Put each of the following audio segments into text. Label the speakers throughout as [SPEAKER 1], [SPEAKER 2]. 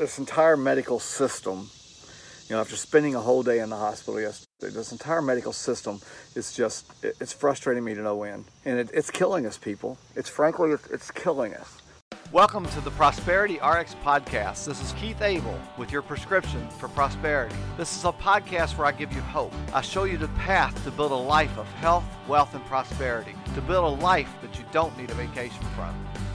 [SPEAKER 1] this entire medical system, you know, after spending a whole day in the hospital yesterday, this entire medical system is just, it's frustrating me to no end. And it, it's killing us, people. It's frankly, it's killing us.
[SPEAKER 2] Welcome to the Prosperity RX podcast. This is Keith Abel with your prescription for prosperity. This is a podcast where I give you hope. I show you the path to build a life of health, wealth, and prosperity, to build a life that you don't need a vacation from.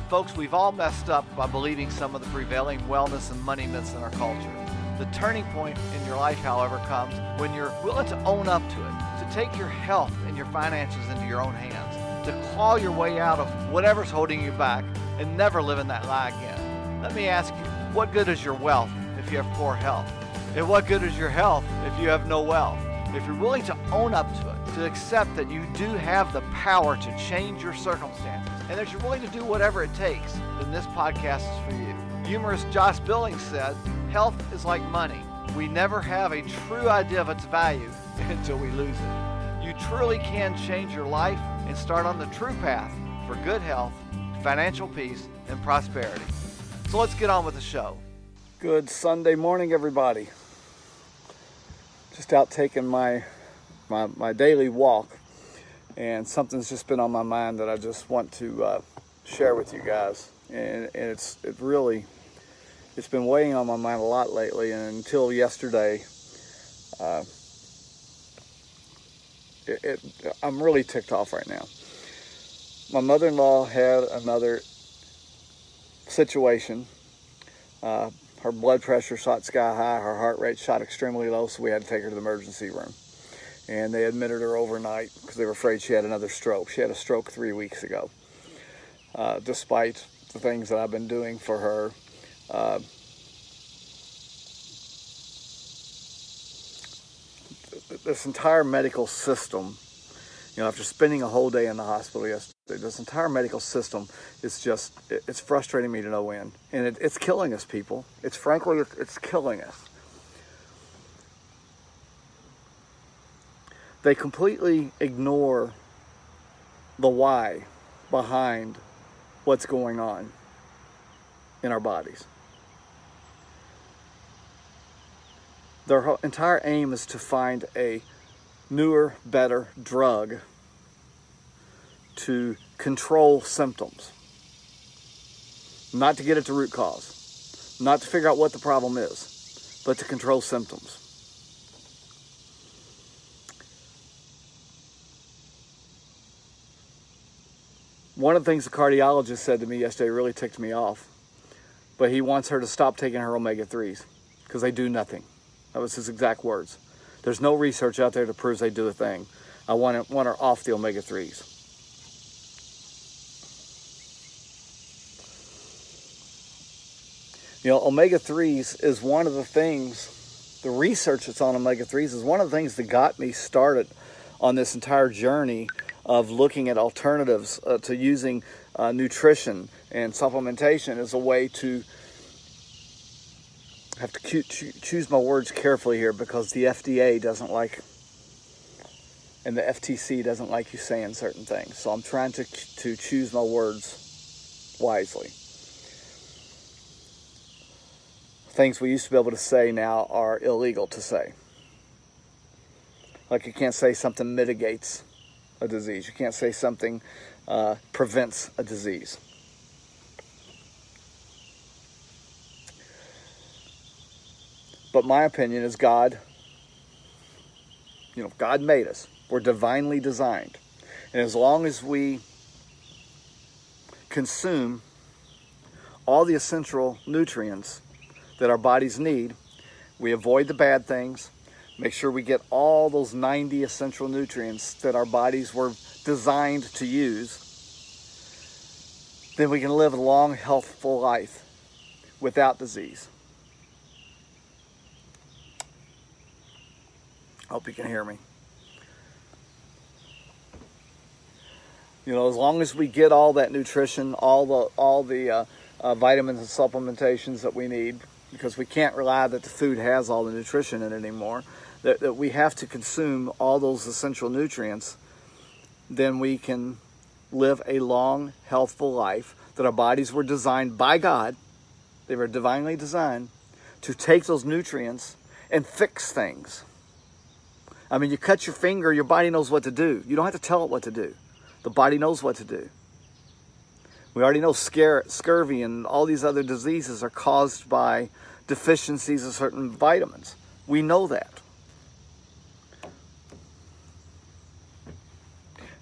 [SPEAKER 2] Folks, we've all messed up by believing some of the prevailing wellness and money myths in our culture. The turning point in your life, however, comes when you're willing to own up to it, to take your health and your finances into your own hands, to claw your way out of whatever's holding you back and never live in that lie again. Let me ask you, what good is your wealth if you have poor health? And what good is your health if you have no wealth? If you're willing to own up to it, to accept that you do have the power to change your circumstances, and that you're willing to do whatever it takes, then this podcast is for you. Humorist Josh Billings said, Health is like money. We never have a true idea of its value until we lose it. You truly can change your life and start on the true path for good health financial peace, and prosperity. So let's get on with the show.
[SPEAKER 1] Good Sunday morning, everybody. Just out taking my, my, my daily walk, and something's just been on my mind that I just want to uh, share with you guys. And, and it's it really it's been weighing on my mind a lot lately. And until yesterday, uh, it, it, I'm really ticked off right now my mother-in-law had another situation. Uh, her blood pressure shot sky high, her heart rate shot extremely low, so we had to take her to the emergency room. And they admitted her overnight because they were afraid she had another stroke. She had a stroke three weeks ago. Uh, despite the things that I've been doing for her, uh, this entire medical system you know, after spending a whole day in the hospital yesterday, this entire medical system is just, it's frustrating me to no end. And it, it's killing us, people. It's frankly, it's killing us. They completely ignore the why behind what's going on in our bodies. Their entire aim is to find a newer, better drug to control symptoms. Not to get at the root cause, not to figure out what the problem is, but to control symptoms. One of the things the cardiologist said to me yesterday really ticked me off, but he wants her to stop taking her omega 3s because they do nothing. That was his exact words. There's no research out there that proves they do a thing. I want, want her off the omega 3s. You know, omega 3s is one of the things, the research that's on omega 3s is one of the things that got me started on this entire journey of looking at alternatives uh, to using uh, nutrition and supplementation as a way to I have to choose my words carefully here because the FDA doesn't like and the FTC doesn't like you saying certain things. So I'm trying to to choose my words wisely. Things we used to be able to say now are illegal to say. Like you can't say something mitigates a disease. You can't say something uh, prevents a disease. But my opinion is God, you know, God made us. We're divinely designed. And as long as we consume all the essential nutrients that our bodies need, we avoid the bad things, make sure we get all those 90 essential nutrients that our bodies were designed to use, then we can live a long, healthful life without disease. Hope you can hear me. You know, as long as we get all that nutrition, all the all the uh, uh, vitamins and supplementations that we need, because we can't rely that the food has all the nutrition in it anymore. That, that we have to consume all those essential nutrients, then we can live a long, healthful life that our bodies were designed by God. They were divinely designed to take those nutrients and fix things. I mean, you cut your finger, your body knows what to do. You don't have to tell it what to do. The body knows what to do. We already know scur- scurvy and all these other diseases are caused by deficiencies of certain vitamins. We know that.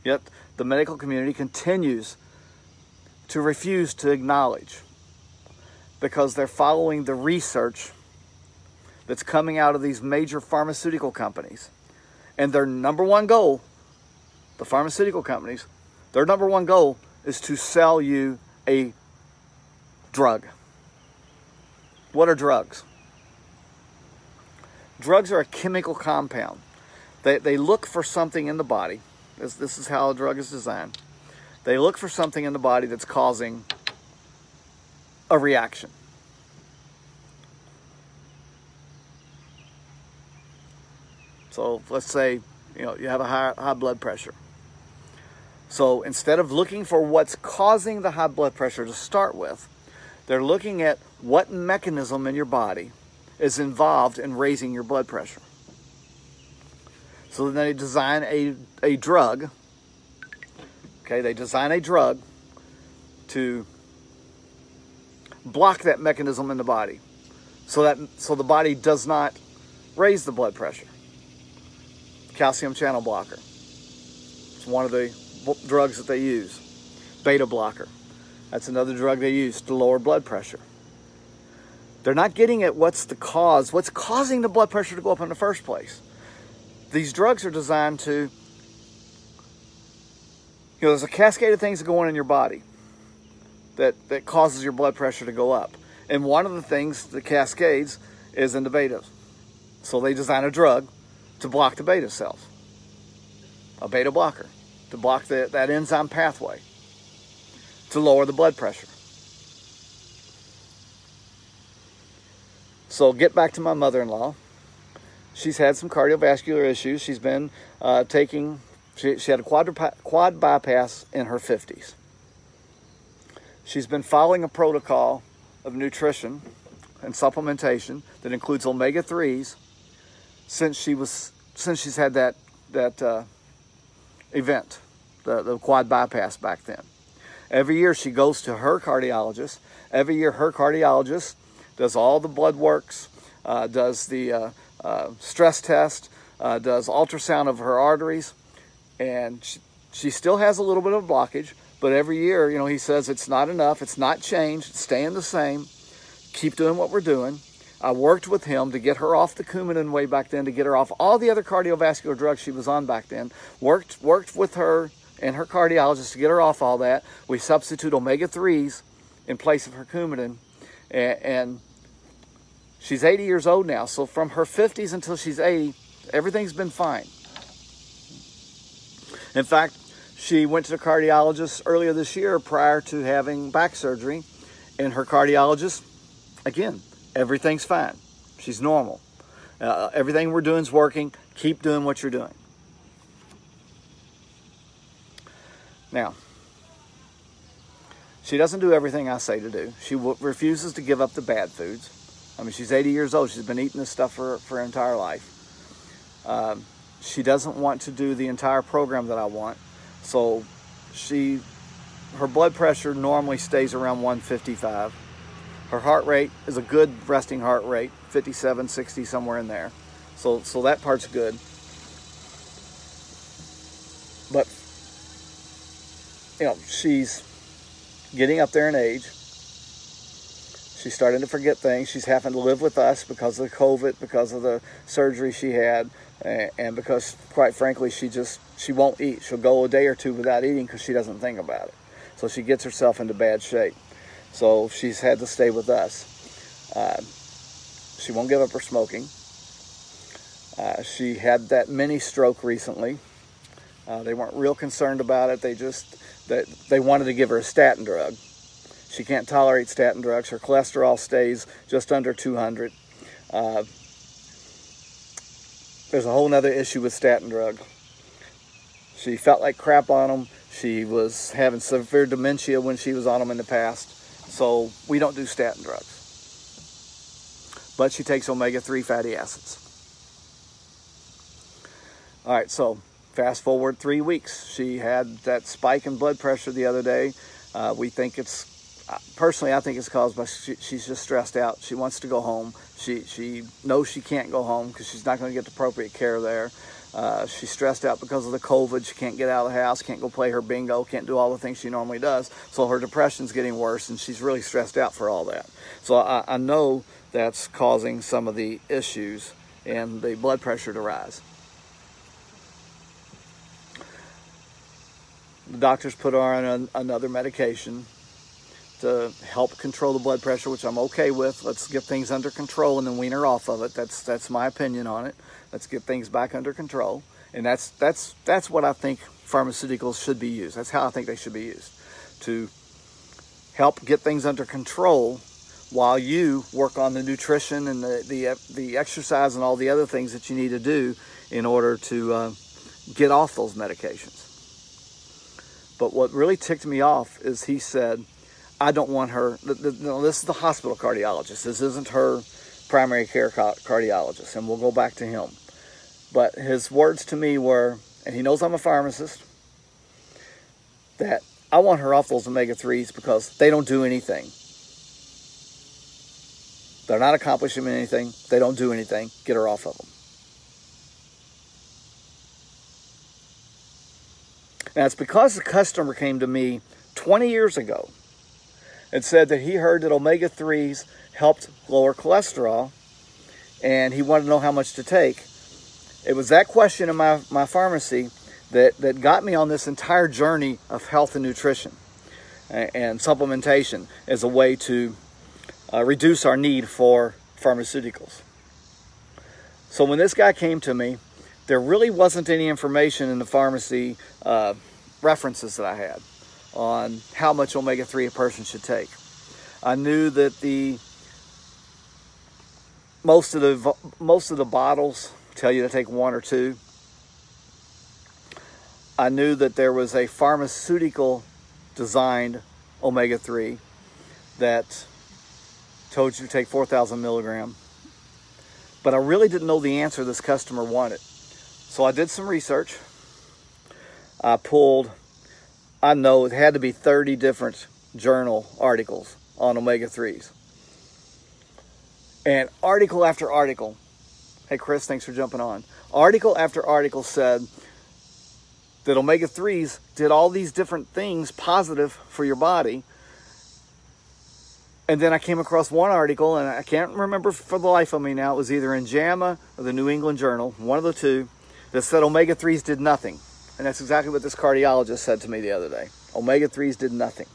[SPEAKER 1] Yet the medical community continues to refuse to acknowledge because they're following the research that's coming out of these major pharmaceutical companies. And their number one goal, the pharmaceutical companies, their number one goal is to sell you a drug. What are drugs? Drugs are a chemical compound. They, they look for something in the body. This, this is how a drug is designed. They look for something in the body that's causing a reaction. So let's say you know you have a high, high blood pressure. So instead of looking for what's causing the high blood pressure to start with, they're looking at what mechanism in your body is involved in raising your blood pressure. So then they design a, a drug. Okay, they design a drug to block that mechanism in the body so that so the body does not raise the blood pressure. Calcium channel blocker. It's one of the drugs that they use. Beta blocker. That's another drug they use to lower blood pressure. They're not getting at what's the cause, what's causing the blood pressure to go up in the first place. These drugs are designed to, you know, there's a cascade of things that go on in your body that, that causes your blood pressure to go up. And one of the things, the cascades, is in the betas. So they design a drug to block the beta cells, a beta blocker, to block the, that enzyme pathway, to lower the blood pressure. So get back to my mother-in-law. She's had some cardiovascular issues. She's been uh, taking, she, she had a quad, quad bypass in her 50s. She's been following a protocol of nutrition and supplementation that includes omega 3s since she was since she's had that that uh, event, the, the quad bypass back then. Every year she goes to her cardiologist. Every year her cardiologist does all the blood works, uh, does the uh, uh, stress test, uh, does ultrasound of her arteries, and she, she, still has a little bit of blockage. But every year, you know, he says it's not enough, it's not changed, it's staying the same. Keep doing what we're doing. I worked with him to get her off the Coumadin way back then, to get her off all the other cardiovascular drugs she was on back then. Worked worked with her and her cardiologist to get her off all that. We substitute omega threes in place of her Coumadin, and, and she's 80 years old now. So from her 50s until she's 80, everything's been fine. In fact, she went to the cardiologist earlier this year prior to having back surgery, and her cardiologist, again, everything's fine. She's normal. Uh, everything we're doing is working. Keep doing what you're doing. Now, she doesn't do everything I say to do. She w- refuses to give up the bad foods. I mean, she's 80 years old. She's been eating this stuff for, for her entire life. Um, she doesn't want to do the entire program that I want. So she, her blood pressure normally stays around 155. Her heart rate is a good resting heart rate, 57, 60, somewhere in there. So, so that part's good. But, you know, she's getting up there in age. She's starting to forget things. She's having to live with us because of the COVID, because of the surgery she had, and because, quite frankly, she just she won't eat. She'll go a day or two without eating because she doesn't think about it. So she gets herself into bad shape. So she's had to stay with us. Uh, she won't give up her smoking. Uh, she had that mini stroke recently. Uh, they weren't real concerned about it. They just they, they wanted to give her a statin drug. She can't tolerate statin drugs. Her cholesterol stays just under 200. Uh, there's a whole other issue with statin drug. She felt like crap on them. She was having severe dementia when she was on them in the past. So we don't do statin drugs. but she takes omega 3 fatty acids. All right, so fast forward three weeks. She had that spike in blood pressure the other day. Uh, we think it's, personally, I think it's caused by she, she's just stressed out. She wants to go home. She, she knows she can't go home because she's not going to get the appropriate care there. Uh, she's stressed out because of the COVID. She can't get out of the house, can't go play her bingo, can't do all the things she normally does. So her depression's getting worse, and she's really stressed out for all that. So I, I know that's causing some of the issues and the blood pressure to rise. The doctors put her on an, another medication to help control the blood pressure, which I'm okay with. Let's get things under control and then wean her off of it. That's that's my opinion on it. Let's get things back under control, and that's that's that's what I think pharmaceuticals should be used. That's how I think they should be used to help get things under control while you work on the nutrition and the the, the exercise and all the other things that you need to do in order to uh, get off those medications. But what really ticked me off is he said, I don't want her. No, this is the hospital cardiologist. This isn't her primary care cardiologist, and we'll go back to him. But his words to me were, and he knows I'm a pharmacist, that I want her off those omega 3s because they don't do anything. They're not accomplishing anything. They don't do anything. Get her off of them. Now, it's because the customer came to me 20 years ago and said that he heard that omega 3s helped lower cholesterol and he wanted to know how much to take. It was that question in my, my pharmacy that, that got me on this entire journey of health and nutrition and, supplementation as a way to uh, reduce our need for pharmaceuticals. So when this guy came to me, there really wasn't any information in the pharmacy uh, references that I had on how much omega 3 a person should take. I knew that the most of the most of the bottles tell you to take one or two. I knew that there was a pharmaceutical designed omega 3 that told you to take 4,000 milligram. But I really didn't know the answer this customer wanted. So I did some research. I pulled, I know it had to be 30 different journal articles on omega 3s. And article after article, hey Chris, thanks for jumping on. Article after article said that omega 3s did all these different things positive for your body. And then I came across one article, and I can't remember for the life of me now. It was either in JAMA or the New England Journal, one of the two that said omega 3s did nothing. And that's exactly what this cardiologist said to me the other day. Omega 3s did nothing.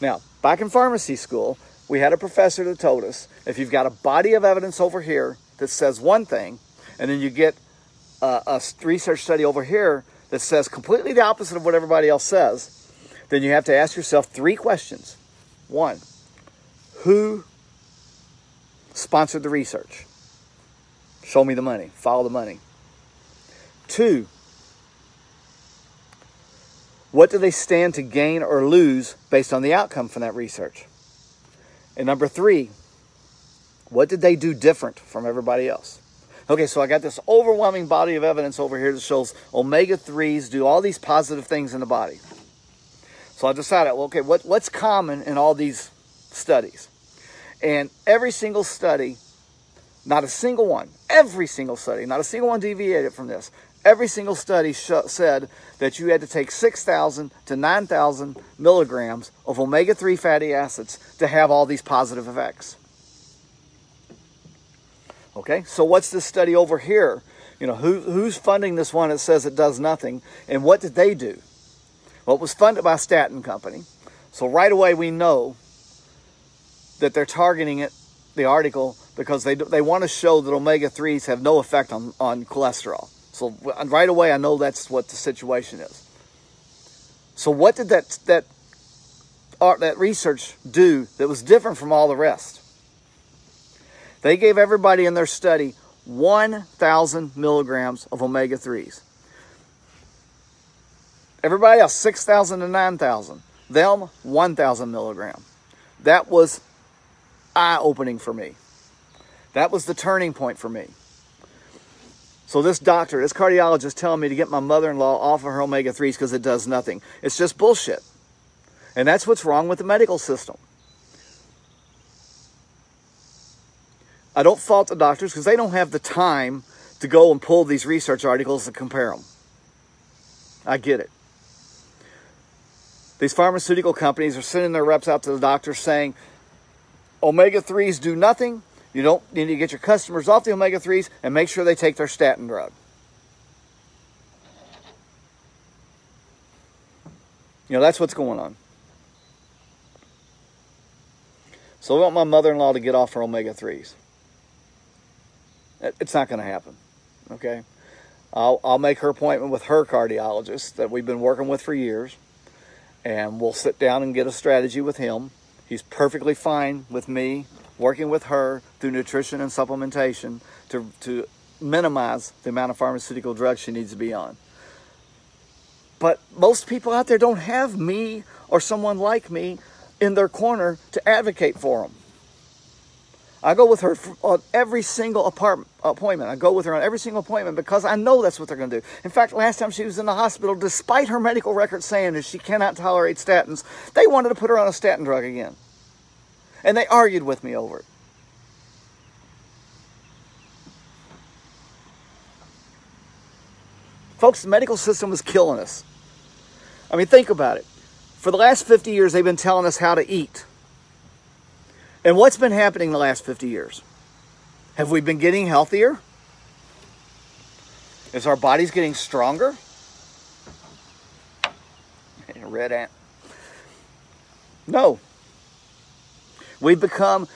[SPEAKER 1] Now, back in pharmacy school, we had a professor that told us if you've got a body of evidence over here that says one thing, and then you get a, a research study over here that says completely the opposite of what everybody else says, then you have to ask yourself three questions. One, who sponsored the research? Show me the money. Follow the money. Two, what do they stand to gain or lose based on the outcome from that research? And number three, what did they do different from everybody else? Okay, so I got this overwhelming body of evidence over here that shows omega 3s do all these positive things in the body. So I decided, well, okay, what, what's common in all these studies? And every single study not a single one, every single study, not a single one deviated from this. Every single study sh- said that you had to take 6,000 to 9,000 milligrams of omega 3 fatty acids to have all these positive effects. Okay, so what's this study over here? You know, who, who's funding this one that says it does nothing, and what did they do? Well, it was funded by Statin Company. So right away we know that they're targeting it, the article, because they, they want to show that omega 3s have no effect on, on cholesterol. So right away, I know that's what the situation is. So what did that, that, art, that research do that was different from all the rest? They gave everybody in their study 1,000 milligrams of omega 3s. Everybody else, 6,000 to 9,000. Them, 1,000 milligram. That was eye opening for me. That was the turning point for me. So this doctor, this cardiologist telling me to get my mother-in-law off of her omega-3s because it does nothing. It's just bullshit. And that's what's wrong with the medical system. I don't fault the doctors because they don't have the time to go and pull these research articles and compare them. I get it. These pharmaceutical companies are sending their reps out to the doctors saying omega 3s do nothing. You don't need to get your customers off the omega 3s and make sure they take their statin drug. You know, that's what's going on. So I want my mother in law to get off her omega 3s. It's not going to happen. Okay? I'll, I'll make her appointment with her cardiologist that we've been working with for years, and we'll sit down and get a strategy with him. He's perfectly fine with me working with her through nutrition and supplementation to, to minimize the amount of pharmaceutical drugs she needs to be on. But most people out there don't have me or someone like me in their corner to advocate for them. I go with her on every single appointment. I go with her on every single appointment because I know that's what they're going to do. In fact, last time she was in the hospital, despite her medical record saying that she cannot tolerate statins, they wanted to put her on a statin drug again. And they argued with me over it. Folks, the medical system is killing us. I mean, think about it. For the last 50 years, they've been telling us how to eat. And what's been happening the last 50 years? Have we been getting healthier? Is our bodies getting stronger? Red ant. No. We've become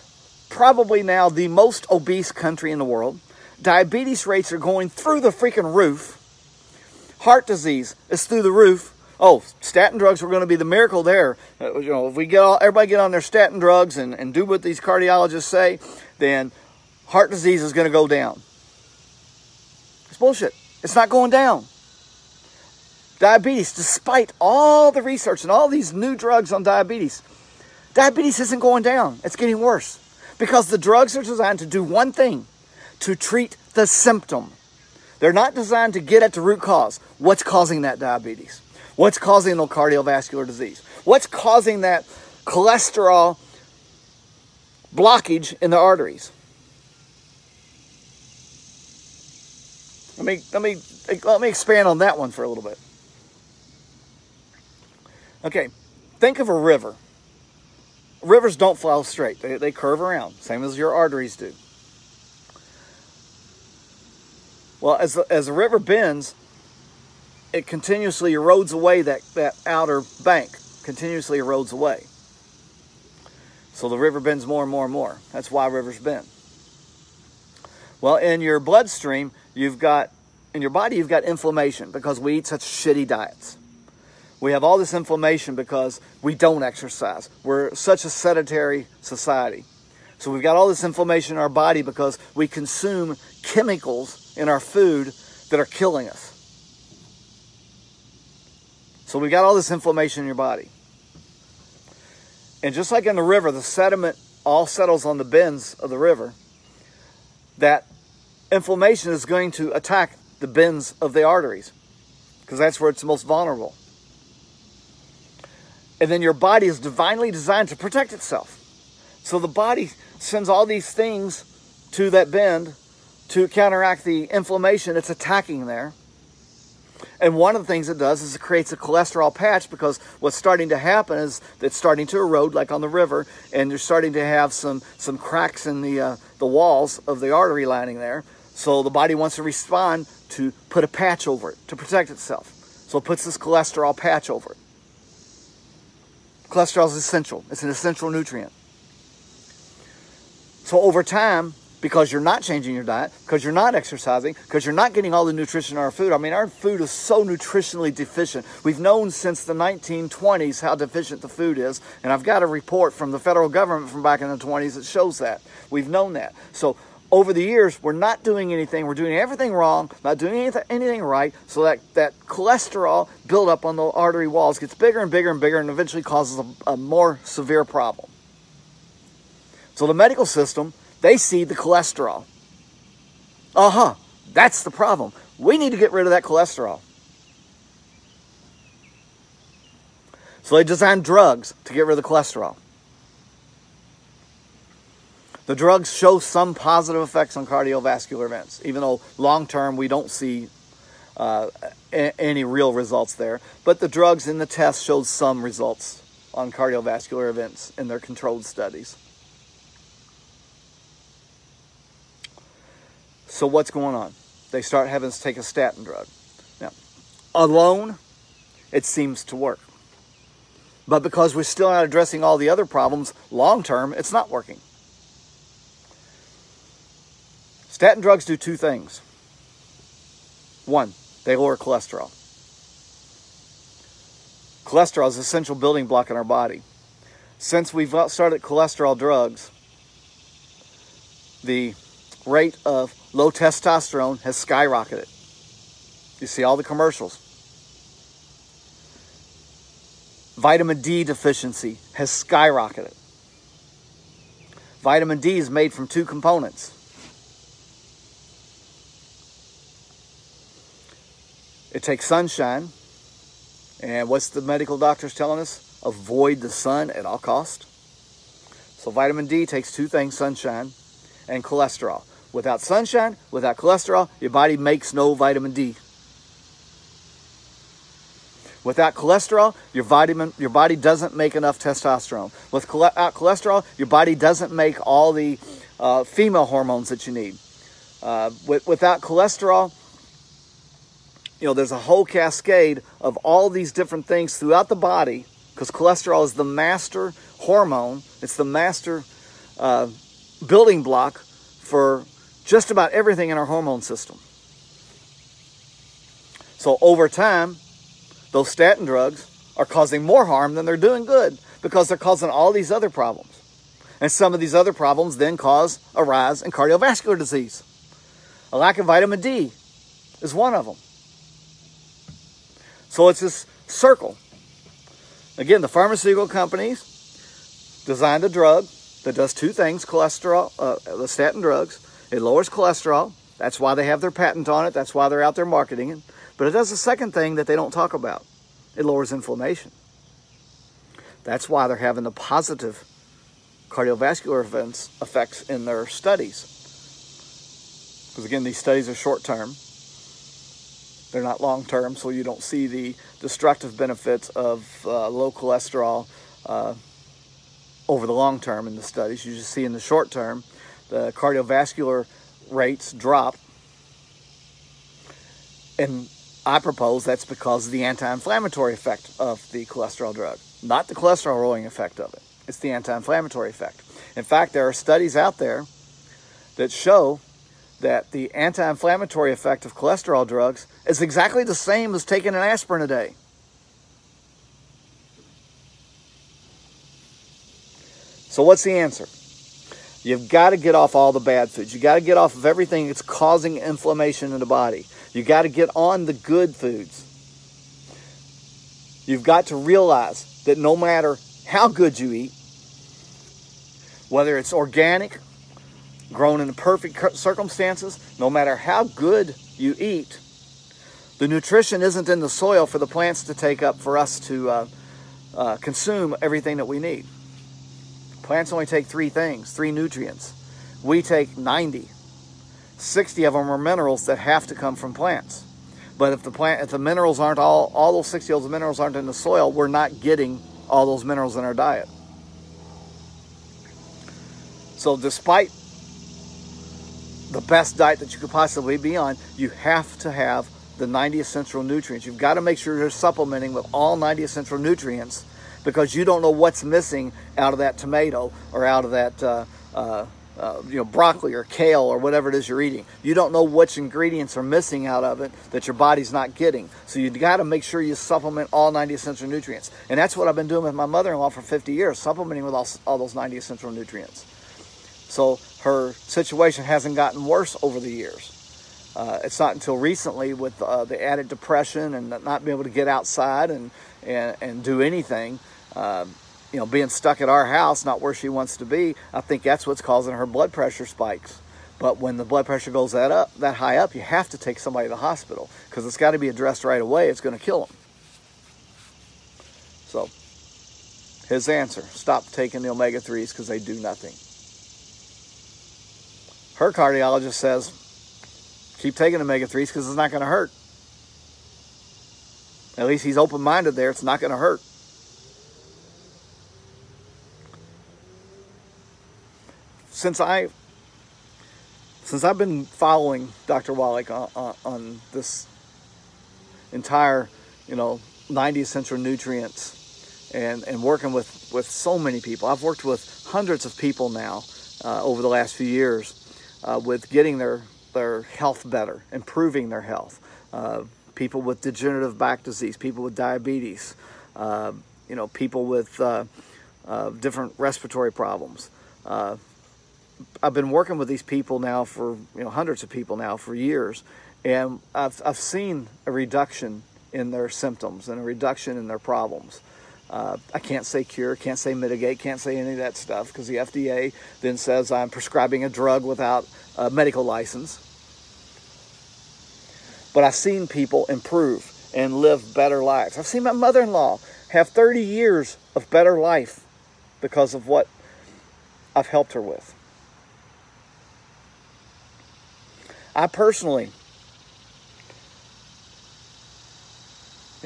[SPEAKER 1] probably now the most obese country in the world. Diabetes rates are going through the freaking roof. Heart disease is through the roof oh, statin drugs were going to be the miracle there. Uh, you know, if we get all, everybody get on their statin drugs and, and do what these cardiologists say, then heart disease is going to go down. It's bullshit. It's not going down. Diabetes, despite all the research and all these new drugs on diabetes, diabetes isn't going down. It's getting worse because the drugs are designed to do one thing to treat the symptom. They're not designed to get at the root cause. What's causing that diabetes? What's causing the cardiovascular disease? What's causing that cholesterol blockage in the arteries? Let me let me let me expand on that one for a little bit. Okay, think of a river. Rivers don't flow straight; they, they curve around, same as your arteries do. Well, as the, as the river bends, it continuously erodes away that, that outer bank, continuously erodes away. So the river bends more and more and more. That's why rivers bend. Well, in your bloodstream, you've got, in your body, you've got inflammation because we eat such shitty diets. We have all this inflammation because we don't exercise. We're such a sedentary society. So we've got all this inflammation in our body because we consume chemicals in our food that are killing us. So we've got all this inflammation in your body. And just like in the river, the sediment all settles on the bends of the river. That inflammation is going to attack the bends of the arteries because that's where it's most vulnerable. And then your body is divinely designed to protect itself. So the body sends all these things to that bend to counteract the inflammation it's attacking there. And one of the things it does is it creates a cholesterol patch because what's starting to happen is it's starting to erode, like on the river, and you're starting to have some some cracks in the uh, the walls of the artery lining there. So the body wants to respond to put a patch over it to protect itself. So it puts this cholesterol patch over it. Cholesterol is essential. It's an essential nutrient. So over time, because you're not changing your diet, because you're not exercising, because you're not getting all the nutrition in our food. I mean, our food is so nutritionally deficient. We've known since the 1920s how deficient the food is, and I've got a report from the federal government from back in the 20s that shows that. We've known that. So over the years, we're not doing anything. We're doing everything wrong, not doing anything, anything right. So that, that cholesterol buildup on the artery walls gets bigger and bigger and bigger and eventually causes a, a more severe problem. So the medical system, they see the cholesterol. Uh huh. That's the problem. We need to get rid of that cholesterol. So they design drugs to get rid of the cholesterol. The drugs show some positive effects on cardiovascular events, even though long term we don't see uh, a- any real results there. But the drugs in the test showed some results on cardiovascular events in their controlled studies. So what's going on? They start having to take a statin drug. Now, alone, it seems to work. But because we're still not addressing all the other problems, long term, it's not working. Statin drugs do two things. One, they lower cholesterol. Cholesterol is an essential building block in our body. Since we've started cholesterol drugs, the rate of low testosterone has skyrocketed. You see all the commercials. Vitamin D deficiency has skyrocketed. Vitamin D is made from two components. It takes sunshine, and what's the medical doctors telling us? Avoid the sun at all cost. So vitamin D takes two things, sunshine and cholesterol. Without sunshine, without cholesterol, your body makes no vitamin D. Without cholesterol, your vitamin your body doesn't make enough testosterone. Without cholesterol, your body doesn't make all the uh, female hormones that you need. Uh, with, without cholesterol, you know, there's a whole cascade of all these different things throughout the body because cholesterol is the master hormone. It's the master uh, building block for just about everything in our hormone system. So over time, those statin drugs are causing more harm than they're doing good because they're causing all these other problems. And some of these other problems then cause a rise in cardiovascular disease. A lack of vitamin D is one of them. So it's this circle. Again, the pharmaceutical companies designed a drug that does two things cholesterol, uh, the statin drugs. It lowers cholesterol. That's why they have their patent on it. That's why they're out there marketing it. But it does the second thing that they don't talk about it lowers inflammation. That's why they're having the positive cardiovascular events effects in their studies. Because again, these studies are short term. They're not long term, so you don't see the destructive benefits of uh, low cholesterol uh, over the long term in the studies. You just see in the short term the cardiovascular rates drop. And I propose that's because of the anti inflammatory effect of the cholesterol drug, not the cholesterol lowering effect of it. It's the anti inflammatory effect. In fact, there are studies out there that show that the anti inflammatory effect of cholesterol drugs is exactly the same as taking an aspirin a day. So, what's the answer? You've got to get off all the bad foods. You've got to get off of everything that's causing inflammation in the body. You've got to get on the good foods. You've got to realize that no matter how good you eat, whether it's organic, grown in perfect circumstances, no matter how good you eat, the nutrition isn't in the soil for the plants to take up for us to uh, uh, consume everything that we need. Plants only take three things, three nutrients. We take 90. 60 of them are minerals that have to come from plants. But if the plant, if the minerals aren't all, all those 60 of those minerals aren't in the soil, we're not getting all those minerals in our diet. So despite the best diet that you could possibly be on, you have to have the 90 essential nutrients. You've got to make sure you're supplementing with all 90 essential nutrients because you don't know what's missing out of that tomato or out of that uh, uh, uh, you know broccoli or kale or whatever it is you're eating. You don't know which ingredients are missing out of it that your body's not getting. So you have got to make sure you supplement all 90 essential nutrients. And that's what I've been doing with my mother-in-law for 50 years, supplementing with all, all those 90 essential nutrients. So her situation hasn't gotten worse over the years. Uh, it's not until recently with uh, the added depression and not being able to get outside and, and, and do anything uh, you know, being stuck at our house, not where she wants to be, I think that's what's causing her blood pressure spikes. But when the blood pressure goes that up, that high up, you have to take somebody to the hospital because it's got to be addressed right away. It's going to kill them. So, his answer: stop taking the omega threes because they do nothing. Her cardiologist says, keep taking omega threes because it's not going to hurt. At least he's open minded there. It's not going to hurt. Since I since I've been following Dr. Wallach on, on, on this entire, you know, 90 essential nutrients and, and working with, with so many people, I've worked with hundreds of people now uh, over the last few years uh, with getting their, their health better, improving their health. Uh, people with degenerative back disease, people with diabetes, uh, you know, people with uh, uh, different respiratory problems. I've been working with these people now for you know hundreds of people now for years, and I've I've seen a reduction in their symptoms and a reduction in their problems. Uh, I can't say cure, can't say mitigate, can't say any of that stuff because the FDA then says I'm prescribing a drug without a medical license. But I've seen people improve and live better lives. I've seen my mother in law have 30 years of better life because of what I've helped her with. I personally,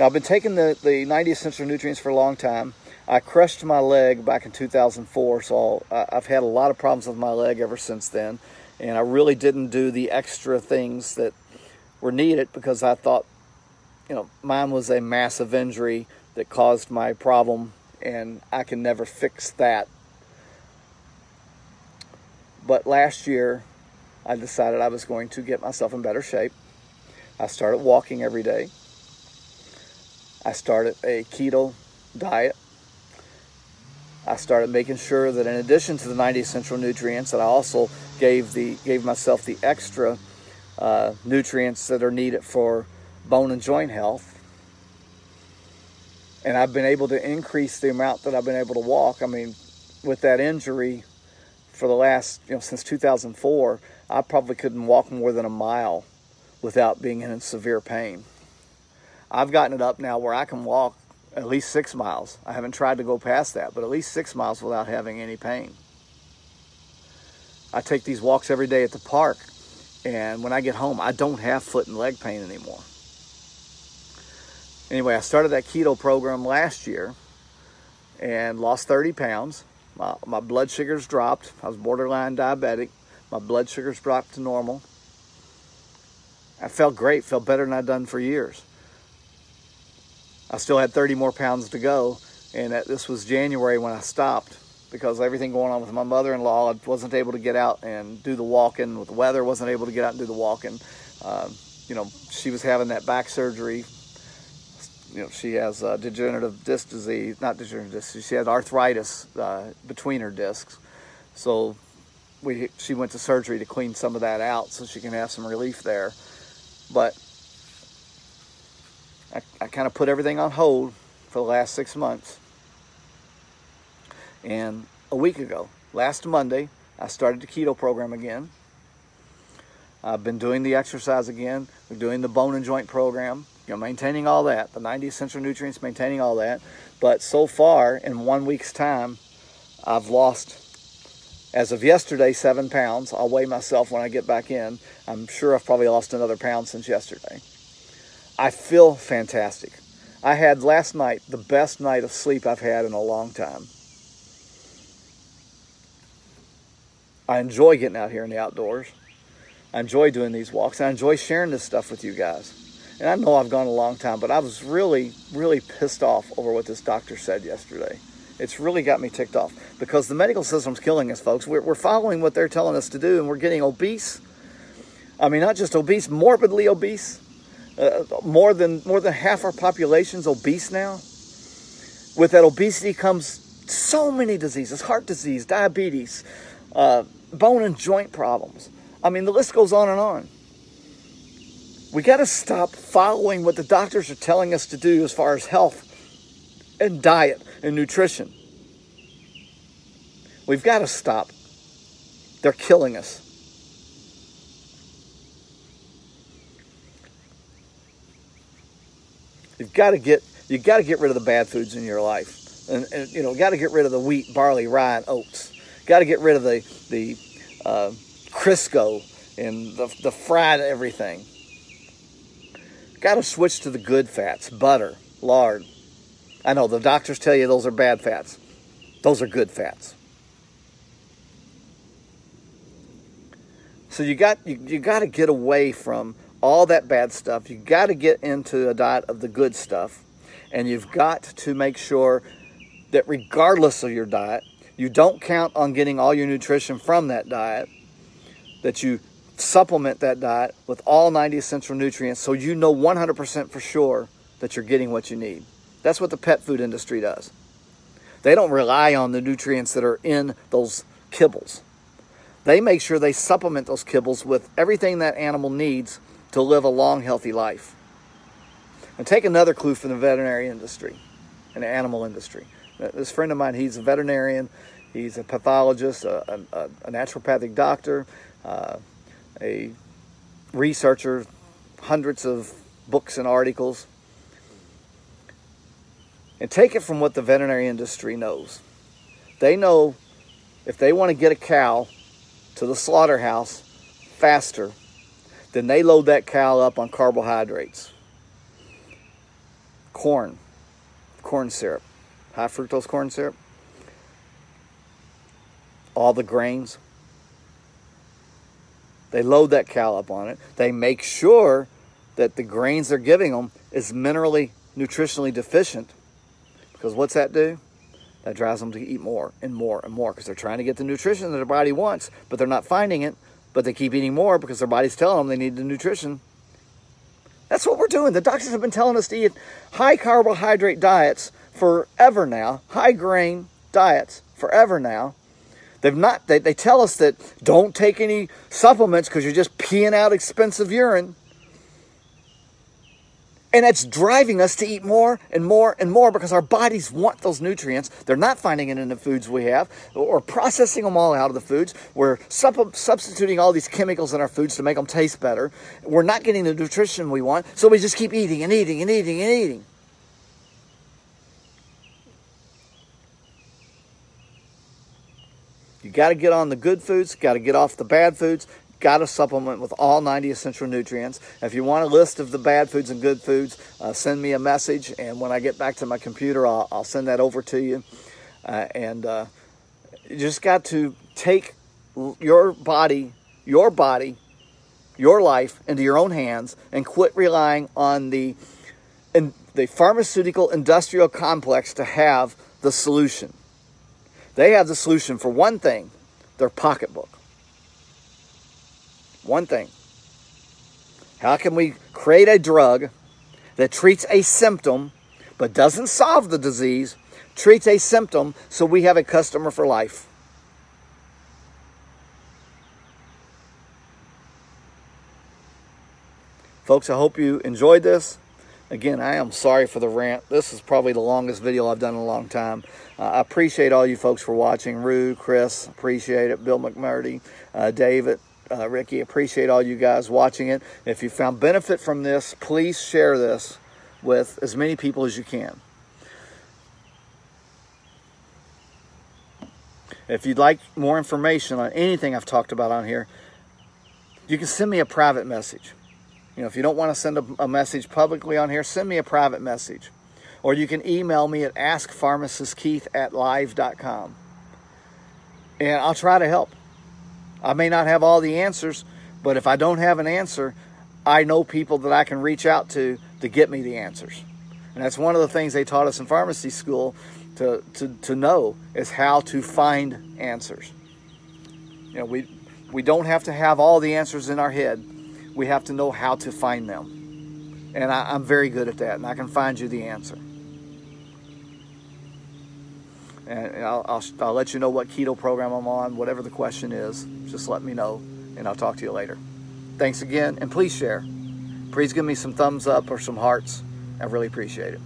[SPEAKER 1] I've been taking the, the 90 essential nutrients for a long time. I crushed my leg back in 2004, so I've had a lot of problems with my leg ever since then. And I really didn't do the extra things that were needed because I thought, you know, mine was a massive injury that caused my problem, and I can never fix that. But last year, I decided I was going to get myself in better shape. I started walking every day. I started a keto diet. I started making sure that in addition to the 90 essential nutrients, that I also gave the gave myself the extra uh, nutrients that are needed for bone and joint health. And I've been able to increase the amount that I've been able to walk. I mean, with that injury for the last, you know, since 2004, I probably couldn't walk more than a mile without being in severe pain. I've gotten it up now where I can walk at least six miles. I haven't tried to go past that, but at least six miles without having any pain. I take these walks every day at the park, and when I get home, I don't have foot and leg pain anymore. Anyway, I started that keto program last year and lost 30 pounds. My, my blood sugars dropped. I was borderline diabetic. My blood sugars dropped to normal. I felt great, felt better than I'd done for years. I still had 30 more pounds to go, and this was January when I stopped because everything going on with my mother-in-law, I wasn't able to get out and do the walking with the weather, wasn't able to get out and do the walking. Uh, you know, she was having that back surgery. You know, she has uh, degenerative disc disease, not degenerative disc, she had arthritis uh, between her discs. So we she went to surgery to clean some of that out so she can have some relief there. But I, I kind of put everything on hold for the last six months. And a week ago, last Monday, I started the keto program again. I've been doing the exercise again. We're doing the bone and joint program. You know, maintaining all that, the 90 essential nutrients, maintaining all that. But so far, in one week's time, I've lost as of yesterday, seven pounds. I'll weigh myself when I get back in. I'm sure I've probably lost another pound since yesterday. I feel fantastic. I had last night the best night of sleep I've had in a long time. I enjoy getting out here in the outdoors. I enjoy doing these walks. I enjoy sharing this stuff with you guys. And I know I've gone a long time, but I was really, really pissed off over what this doctor said yesterday. It's really got me ticked off because the medical system's killing us, folks. We're, we're following what they're telling us to do, and we're getting obese. I mean, not just obese, morbidly obese. Uh, more than more than half our population's obese now. With that obesity comes so many diseases: heart disease, diabetes, uh, bone and joint problems. I mean, the list goes on and on. We got to stop following what the doctors are telling us to do as far as health and diet and nutrition. We've got to stop. They're killing us. You've got to get you got to get rid of the bad foods in your life, and, and you know, got to get rid of the wheat, barley, rye, and oats. Got to get rid of the the uh, Crisco and the the fried everything. Got to switch to the good fats, butter, lard. I know the doctors tell you those are bad fats. Those are good fats. So you got you, you got to get away from all that bad stuff. You got to get into a diet of the good stuff. And you've got to make sure that regardless of your diet, you don't count on getting all your nutrition from that diet, that you supplement that diet with all 90 essential nutrients so you know 100% for sure that you're getting what you need. That's what the pet food industry does. They don't rely on the nutrients that are in those kibbles. They make sure they supplement those kibbles with everything that animal needs to live a long, healthy life. And take another clue from the veterinary industry and the animal industry. This friend of mine, he's a veterinarian, he's a pathologist, a, a, a naturopathic doctor, uh, a researcher, hundreds of books and articles. And take it from what the veterinary industry knows. They know if they want to get a cow to the slaughterhouse faster, then they load that cow up on carbohydrates. Corn, corn syrup, high fructose corn syrup, all the grains. They load that cow up on it. They make sure that the grains they're giving them is minerally, nutritionally deficient. Because what's that do? That drives them to eat more and more and more because they're trying to get the nutrition that their body wants, but they're not finding it but they keep eating more because their body's telling them they need the nutrition. That's what we're doing. The doctors have been telling us to eat high carbohydrate diets forever now, high grain diets forever now. They've not they, they tell us that don't take any supplements because you're just peeing out expensive urine. And it's driving us to eat more and more and more because our bodies want those nutrients. They're not finding it in the foods we have or processing them all out of the foods. We're sub- substituting all these chemicals in our foods to make them taste better. We're not getting the nutrition we want, so we just keep eating and eating and eating and eating. You got to get on the good foods, got to get off the bad foods, got to supplement with all 90 essential nutrients. If you want a list of the bad foods and good foods, uh, send me a message, and when I get back to my computer, I'll, I'll send that over to you. Uh, and uh, you just got to take your body, your body, your life into your own hands, and quit relying on the in, the pharmaceutical industrial complex to have the solution. They have the solution for one thing: their pocketbook. One thing. How can we create a drug that treats a symptom but doesn't solve the disease, treats a symptom so we have a customer for life? Folks, I hope you enjoyed this. Again, I am sorry for the rant. This is probably the longest video I've done in a long time. Uh, I appreciate all you folks for watching. Rue, Chris, appreciate it. Bill McMurdy, uh, David, uh, Ricky. Appreciate all you guys watching it. If you found benefit from this, please share this with as many people as you can. If you'd like more information on anything I've talked about on here, you can send me a private message. You know, if you don't want to send a, a message publicly on here, send me a private message. Or you can email me at askpharmacistkeith at live.com. And I'll try to help. I may not have all the answers, but if I don't have an answer, I know people that I can reach out to to get me the answers. And that's one of the things they taught us in pharmacy school to, to, to know is how to find answers. You know, we, we don't have to have all the answers in our head. We have to know how to find them. And I, I'm very good at that, and I can find you the answer and I'll, I'll, I'll let you know what keto program I'm on, whatever the question is. Just let me know, and I'll talk to you later. Thanks again, and please share. Please give me some thumbs up or some hearts. I really appreciate it.